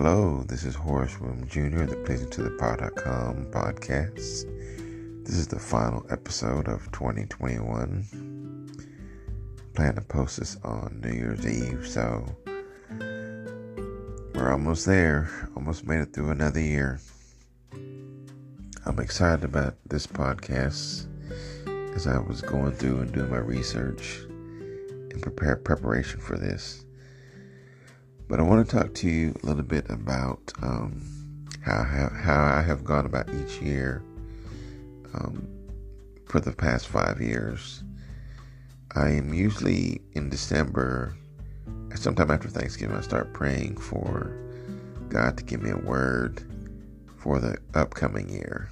Hello, this is Horace Williams Jr., the Pleasing to the Pod.com podcast. This is the final episode of 2021. Plan to post this on New Year's Eve, so we're almost there. Almost made it through another year. I'm excited about this podcast as I was going through and doing my research and prepare preparation for this. But I want to talk to you a little bit about um, how, how, I have gone about each year um, for the past five years. I am usually in December, sometime after Thanksgiving, I start praying for God to give me a word for the upcoming year.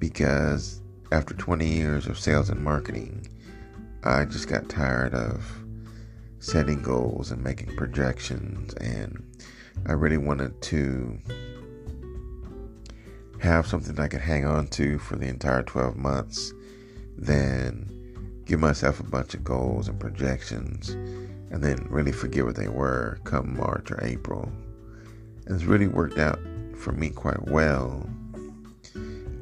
Because after 20 years of sales and marketing, I just got tired of setting goals and making projections. And I really wanted to have something I could hang on to for the entire 12 months, then give myself a bunch of goals and projections, and then really forget what they were come March or April. And it's really worked out for me quite well.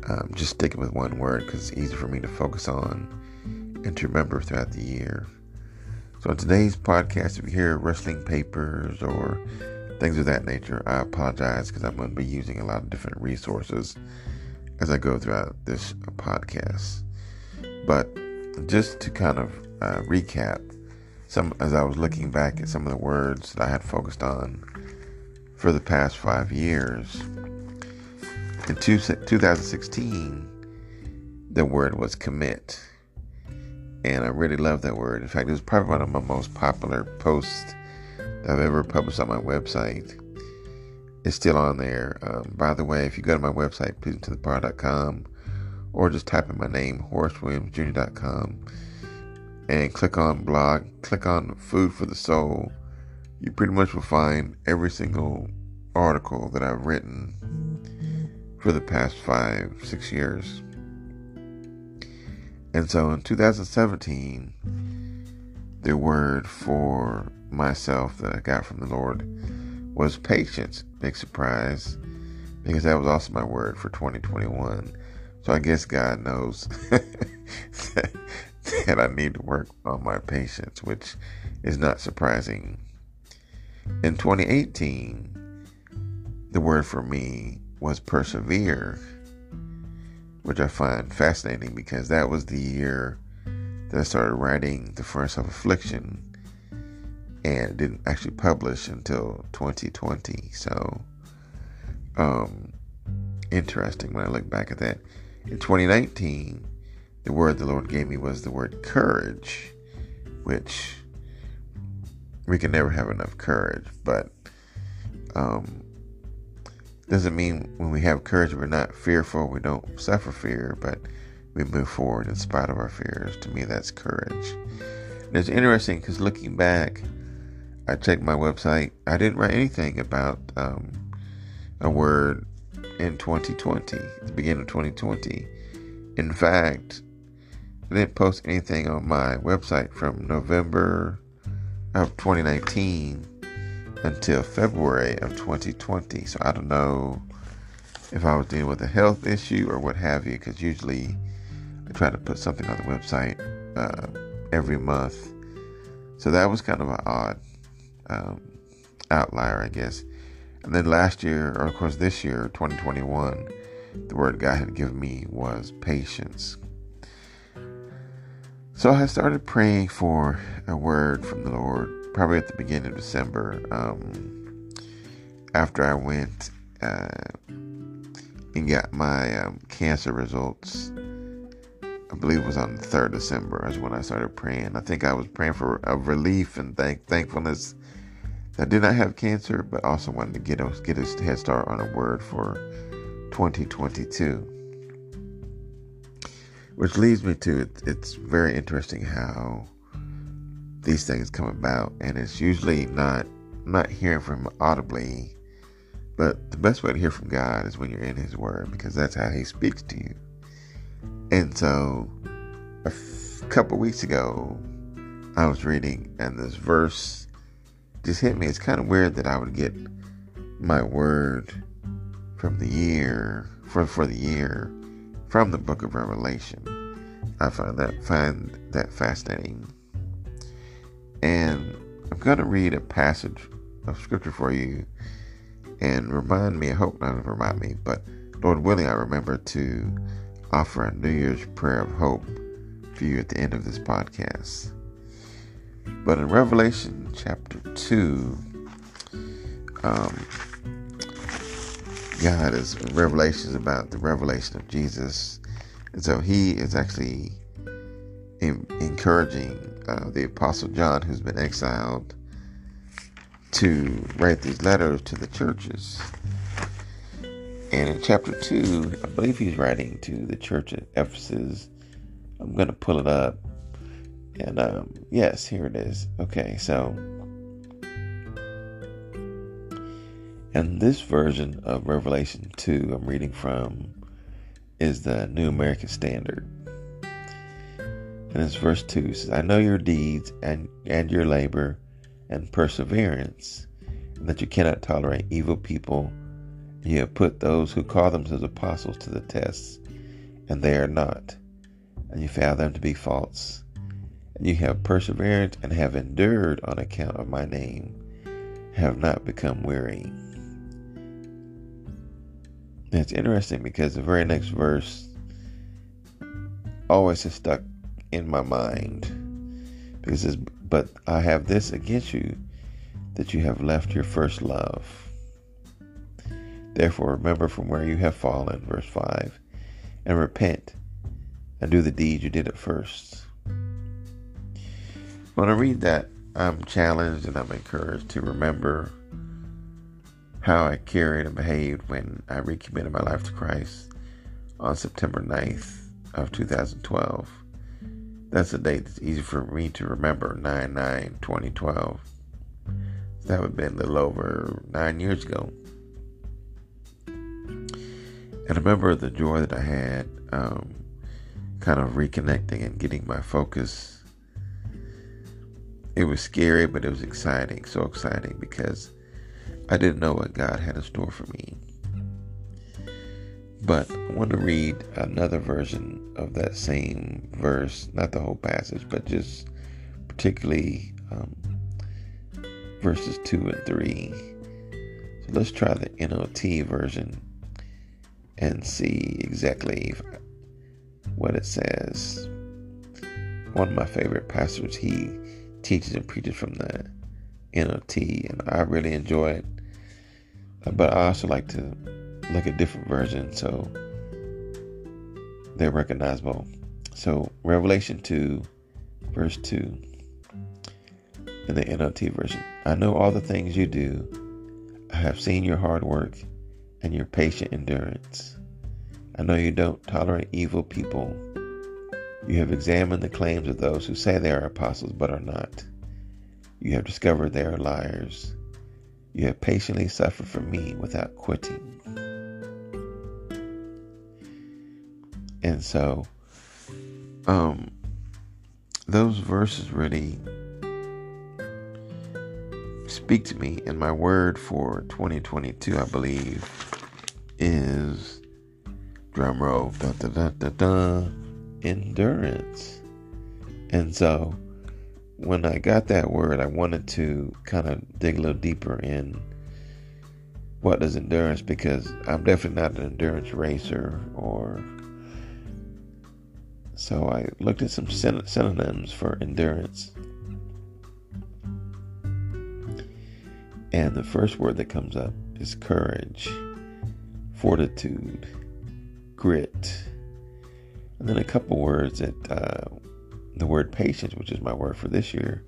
Um, just sticking with one word because it's easy for me to focus on and to remember throughout the year. So, in today's podcast, if you hear rustling papers or things of that nature, I apologize because I'm going to be using a lot of different resources as I go throughout this podcast. But just to kind of uh, recap, some as I was looking back at some of the words that I had focused on for the past five years, in two, 2016, the word was commit and I really love that word. In fact, it was probably one of my most popular posts I've ever published on my website. It's still on there. Um, by the way, if you go to my website, pleasingtothepod.com, or just type in my name, horace.williamsjr.com, and click on blog, click on food for the soul, you pretty much will find every single article that I've written for the past five, six years. And so in 2017, the word for myself that I got from the Lord was patience. Big surprise, because that was also my word for 2021. So I guess God knows that I need to work on my patience, which is not surprising. In 2018, the word for me was persevere which I find fascinating because that was the year that I started writing The Furnace of Affliction and didn't actually publish until 2020. So, um, interesting when I look back at that. In 2019, the word the Lord gave me was the word courage, which we can never have enough courage, but um, doesn't mean when we have courage we're not fearful, we don't suffer fear, but we move forward in spite of our fears. To me, that's courage. And it's interesting because looking back, I checked my website. I didn't write anything about um, a word in 2020, the beginning of 2020. In fact, I didn't post anything on my website from November of 2019 until February of 2020. So I don't know if I was dealing with a health issue or what have you, because usually I try to put something on the website uh, every month. So that was kind of an odd um, outlier, I guess. And then last year, or of course this year, 2021, the word God had given me was patience. So I started praying for a word from the Lord probably at the beginning of December, um, after I went uh, and got my um, cancer results. I believe it was on the third December is when I started praying. I think I was praying for a relief and thank thankfulness that I did not have cancer, but also wanted to get us get a head start on a word for 2022. Which leads me to it's very interesting how these things come about, and it's usually not not hearing from audibly, but the best way to hear from God is when you're in His Word, because that's how He speaks to you. And so, a f- couple weeks ago, I was reading, and this verse just hit me. It's kind of weird that I would get my word from the year for for the year from the book of Revelation. I find that find that fascinating. And I'm going to read a passage of scripture for you and remind me, I hope not to remind me, but Lord willing, I remember to offer a New Year's prayer of hope for you at the end of this podcast. But in Revelation chapter 2, um, God is revelations about the revelation of Jesus. And so he is actually in, encouraging uh, the Apostle John, who's been exiled, to write these letters to the churches. And in chapter 2, I believe he's writing to the church at Ephesus. I'm going to pull it up. And um, yes, here it is. Okay, so. And this version of Revelation 2 I'm reading from is the New American Standard. And it's verse 2 says, I know your deeds and, and your labor and perseverance, and that you cannot tolerate evil people. You have put those who call themselves apostles to the test, and they are not. And you found them to be false. And you have persevered and have endured on account of my name, have not become weary. It's interesting because the very next verse always has stuck in my mind because it's but I have this against you that you have left your first love. Therefore, remember from where you have fallen, verse 5, and repent and do the deeds you did at first. When I read that, I'm challenged and I'm encouraged to remember how I carried and behaved when I recommitted my life to Christ on September 9th of 2012. That's a date that's easy for me to remember 9 9 2012. That would have been a little over nine years ago. And I remember the joy that I had, um, kind of reconnecting and getting my focus. It was scary, but it was exciting. So exciting because I didn't know what God had in store for me. But I want to read another version of that same verse, not the whole passage, but just particularly um, verses 2 and 3. So let's try the NLT version and see exactly what it says. One of my favorite pastors, he teaches and preaches from the NLT, and I really enjoy it. But I also like to look a different version so they're recognizable. So, Revelation 2, verse 2, in the NLT version I know all the things you do. I have seen your hard work and your patient endurance. I know you don't tolerate evil people. You have examined the claims of those who say they are apostles but are not. You have discovered they are liars. You have patiently suffered for me without quitting. And so, um, those verses really speak to me. And my word for 2022, I believe, is drum roll, da da da da da, endurance. And so, when I got that word, I wanted to kind of dig a little deeper in what is endurance because I'm definitely not an endurance racer or so I looked at some synonyms for endurance. And the first word that comes up is courage, fortitude, grit. And then a couple words that uh, the word patience, which is my word for this year,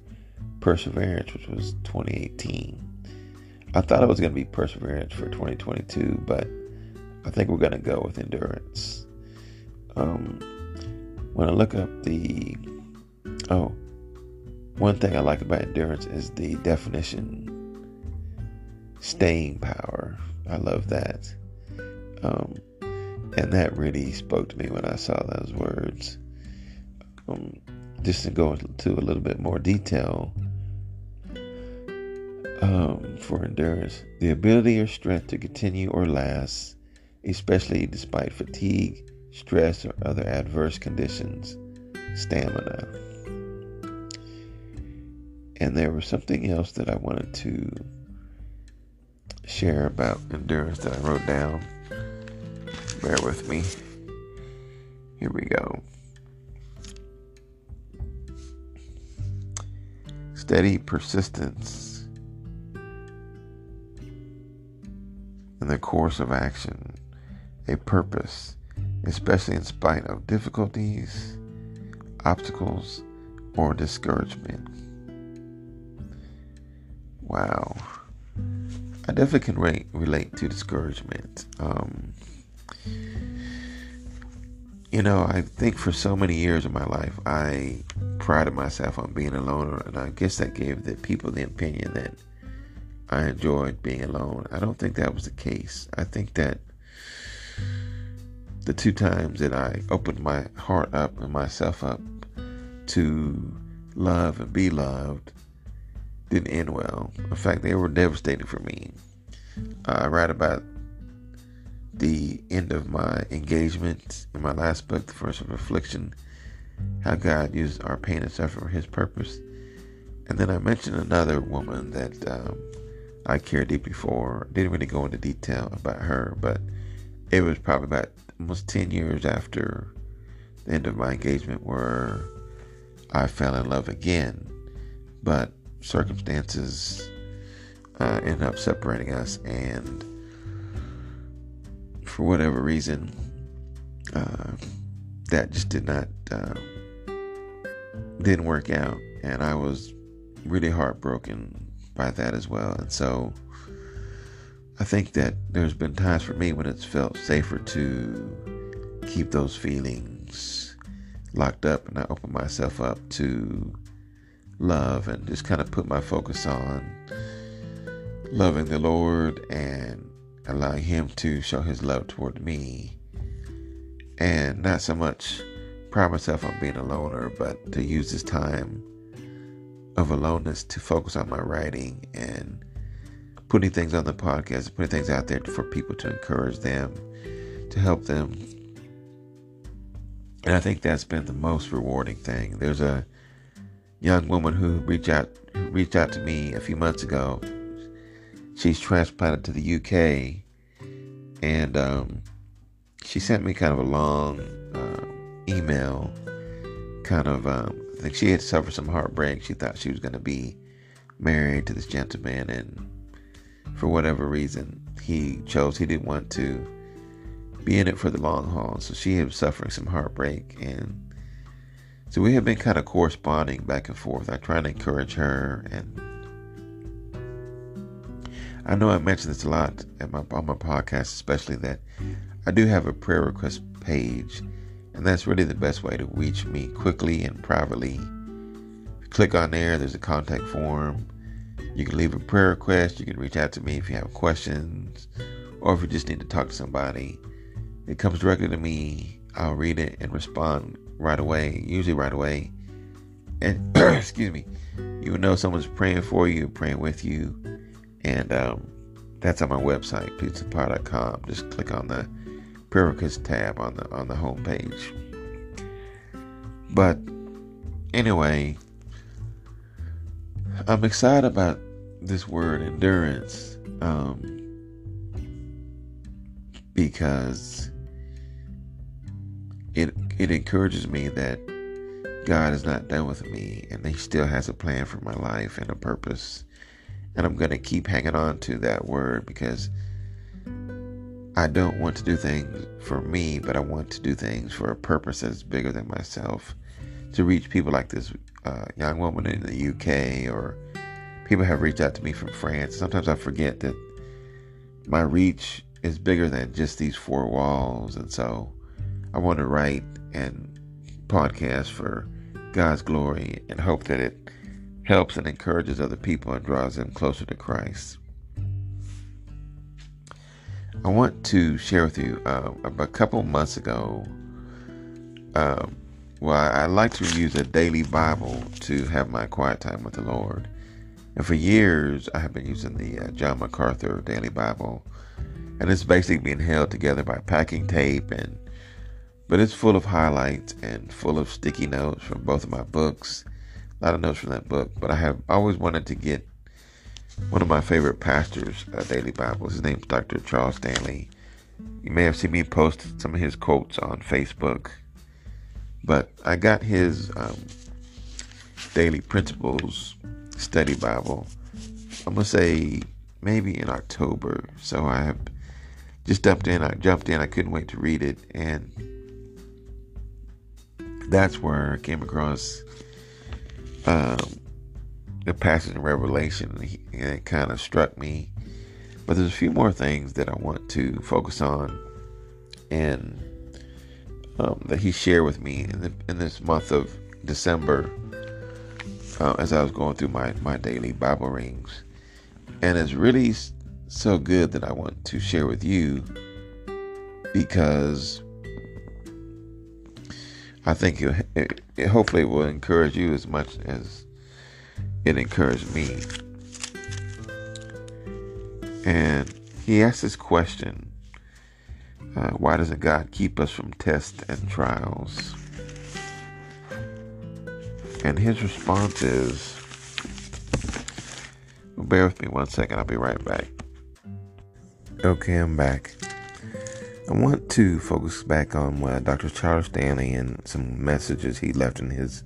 perseverance, which was 2018. I thought it was going to be perseverance for 2022, but I think we're going to go with endurance. Um, when I look up the oh, one thing I like about endurance is the definition staying power. I love that. Um, and that really spoke to me when I saw those words. Um, just to go into a little bit more detail, um, for endurance, the ability or strength to continue or last, especially despite fatigue, stress, or other adverse conditions. Stamina. And there was something else that I wanted to share about endurance that I wrote down. Bear with me. Here we go. Steady persistence in the course of action, a purpose, especially in spite of difficulties, obstacles, or discouragement. Wow. I definitely can relate, relate to discouragement. Um, you know, I think for so many years of my life, I prided myself on being a loner, and I guess that gave the people the opinion that I enjoyed being alone. I don't think that was the case. I think that the two times that I opened my heart up and myself up to love and be loved didn't end well. In fact, they were devastating for me. Uh, I write about the end of my engagement in my last book, The Furnace of Affliction, how God used our pain and suffering for His purpose. And then I mentioned another woman that um, I care deeply for. Didn't really go into detail about her, but it was probably about almost 10 years after the end of my engagement where I fell in love again. But circumstances uh, ended up separating us, and for whatever reason, uh, that just did not uh, didn't work out, and I was really heartbroken by that as well. And so, I think that there's been times for me when it's felt safer to keep those feelings locked up, and I open myself up to love and just kind of put my focus on loving the Lord and allowing Him to show His love toward me. And not so much pride myself on being a loner, but to use this time of aloneness to focus on my writing and putting things on the podcast, putting things out there for people to encourage them, to help them. And I think that's been the most rewarding thing. There's a young woman who reached out who reached out to me a few months ago. She's transplanted to the UK, and um, she sent me kind of a long uh, email. Kind of, um, I think she had suffered some heartbreak. She thought she was going to be married to this gentleman, and for whatever reason, he chose he didn't want to be in it for the long haul. So she was suffering some heartbreak, and so we have been kind of corresponding back and forth. I try to encourage her, and I know I mentioned this a lot my, on my podcast, especially that I do have a prayer request page, and that's really the best way to reach me quickly and privately. Click on there. There's a contact form. You can leave a prayer request. You can reach out to me if you have questions, or if you just need to talk to somebody. It comes directly to me. I'll read it and respond right away, usually right away. And excuse me, you will know someone's praying for you, praying with you. And um, that's on my website, pizzapie.com. Just click on the prayer request tab on the on the home page. But anyway, I'm excited about this word endurance um, because it it encourages me that God is not done with me and he still has a plan for my life and a purpose. And I'm going to keep hanging on to that word because I don't want to do things for me, but I want to do things for a purpose that's bigger than myself to reach people like this uh, young woman in the UK or people have reached out to me from France. Sometimes I forget that my reach is bigger than just these four walls. And so I want to write and podcast for God's glory and hope that it helps and encourages other people and draws them closer to Christ. I want to share with you uh, a couple months ago. Uh, well, I like to use a daily Bible to have my quiet time with the Lord. And for years, I have been using the uh, John MacArthur Daily Bible, and it's basically being held together by packing tape and but it's full of highlights and full of sticky notes from both of my books. A lot of notes from that book, but I have always wanted to get one of my favorite pastors' uh, daily Bibles. His name's Dr. Charles Stanley. You may have seen me post some of his quotes on Facebook, but I got his um, Daily Principles Study Bible. I'm gonna say maybe in October. So I have just jumped in. I jumped in. I couldn't wait to read it, and that's where I came across um, the passage in Revelation, and it kind of struck me. But there's a few more things that I want to focus on, and um, that he shared with me in, the, in this month of December as I was going through my, my daily Bible rings. And it's really so good that I want to share with you because I think it, it, it hopefully will encourage you as much as it encouraged me. And he asked this question uh, Why doesn't God keep us from tests and trials? And his response is Bear with me one second, I'll be right back. Okay, I'm back. I want to focus back on what Dr. Charles Stanley and some messages he left in his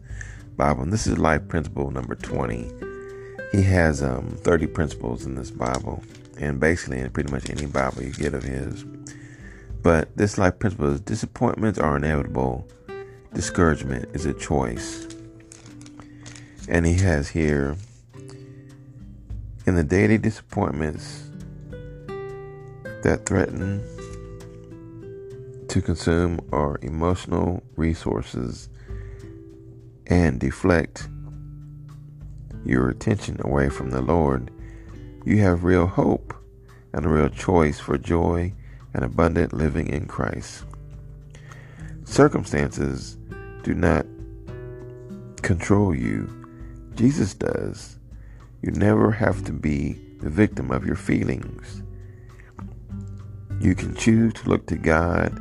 Bible. And this is life principle number 20. He has um, 30 principles in this Bible, and basically in pretty much any Bible you get of his. But this life principle is disappointments are inevitable, discouragement is a choice. And he has here in the daily disappointments that threaten to consume our emotional resources and deflect your attention away from the Lord, you have real hope and a real choice for joy and abundant living in Christ. Circumstances do not control you, Jesus does. You never have to be the victim of your feelings. You can choose to look to God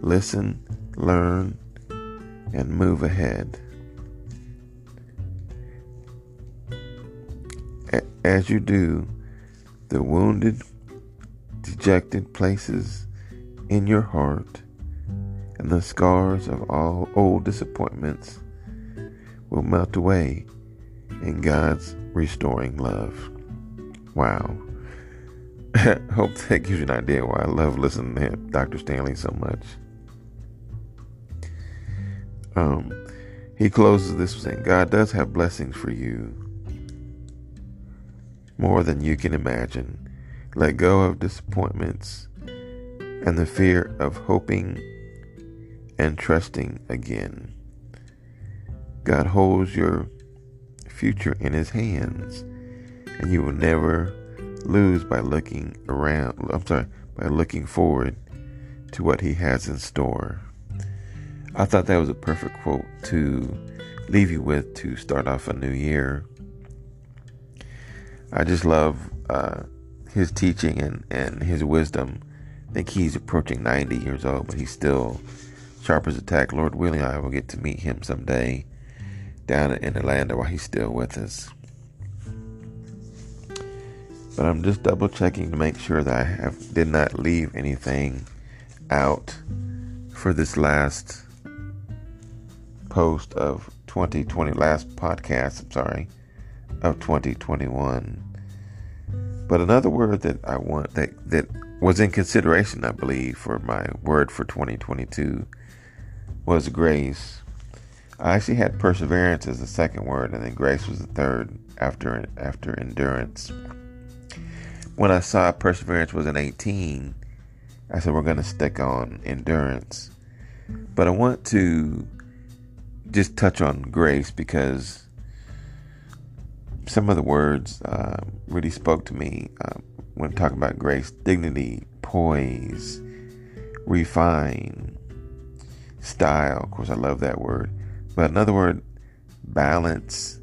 listen, learn, and move ahead. As you do, the wounded, dejected places in your heart and the scars of all old disappointments will melt away in God's restoring love. Wow. Hope that gives you an idea why I love listening to Dr. Stanley so much. Um, he closes this saying, God does have blessings for you more than you can imagine. Let go of disappointments and the fear of hoping and trusting again. God holds your future in his hands, and you will never lose by looking around. I'm sorry, by looking forward to what he has in store. I thought that was a perfect quote to leave you with to start off a new year. I just love uh, his teaching and, and his wisdom. I think he's approaching 90 years old, but he's still sharp as a tack. Lord willing, I will get to meet him someday down in Atlanta while he's still with us. But I'm just double checking to make sure that I have did not leave anything out for this last post of 2020, last podcast, I'm sorry, of 2021. But another word that I want that that was in consideration, I believe, for my word for 2022 was grace. I actually had perseverance as the second word, and then grace was the third after after endurance. When I saw perseverance was an 18, I said we're going to stick on endurance. But I want to just touch on grace because some of the words uh, really spoke to me uh, when talking about grace dignity, poise, refine, style. Of course, I love that word. But another word, balance,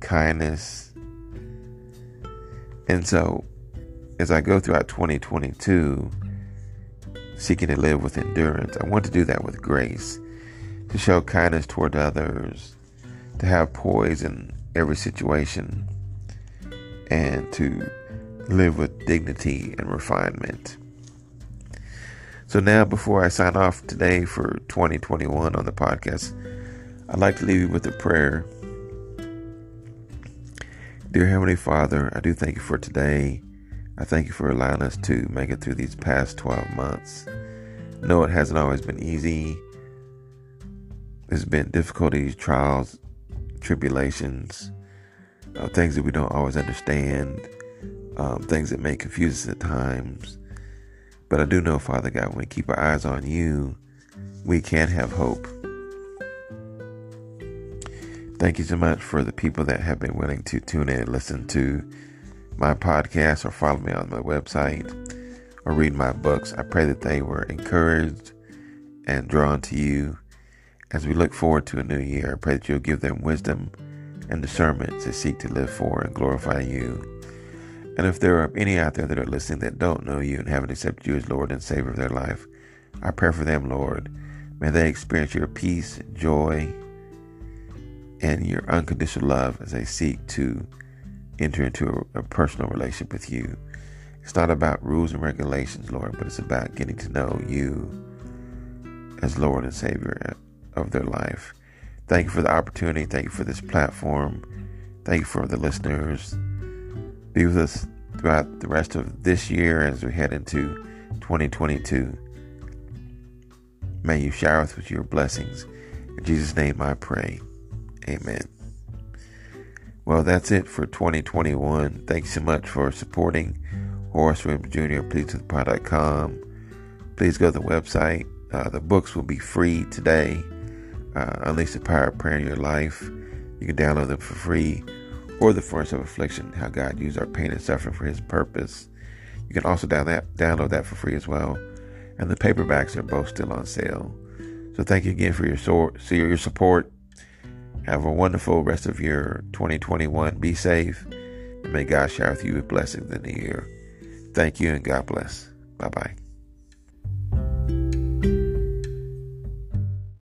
kindness, And so, as I go throughout 2022, seeking to live with endurance, I want to do that with grace, to show kindness toward others, to have poise in every situation, and to live with dignity and refinement. So, now before I sign off today for 2021 on the podcast, I'd like to leave you with a prayer. Dear Heavenly Father, I do thank you for today. I thank you for allowing us to make it through these past 12 months. No, it hasn't always been easy. There's been difficulties, trials, tribulations, uh, things that we don't always understand, um, things that may confuse us at times. But I do know, Father God, when we keep our eyes on you, we can have hope. Thank you so much for the people that have been willing to tune in and listen to my podcast or follow me on my website or read my books. I pray that they were encouraged and drawn to you as we look forward to a new year. I pray that you'll give them wisdom and discernment to seek to live for and glorify you. And if there are any out there that are listening that don't know you and haven't accepted you as Lord and Savior of their life, I pray for them, Lord. May they experience your peace, joy, and your unconditional love as they seek to enter into a, a, personal relationship with you. It's not about rules and regulations, Lord, but it's about getting to know you as Lord and Savior of their life. Thank you for the opportunity. Thank you for this platform. Thank you for the listeners. Be with us throughout the rest of this year as we head into 2022. May you shower us with your blessings. In Jesus' name I pray. Amen. Well, that's it for 2021. Thanks so much for supporting Horace Williams Jr. Please with Pod.com. Please go to the website. Uh, the books will be free today. Uh, Unleash the Power of Prayer in Your Life. You can download them for free. Or The Furnace of Affliction How God Used Our Pain and Suffering for His Purpose. You can also down that, download that for free as well. And the paperbacks are both still on sale. So thank you again for your, your support. Have a wonderful rest of your 2021. Be safe. And may God share with you with blessings in the year. Thank you and God bless. Bye bye.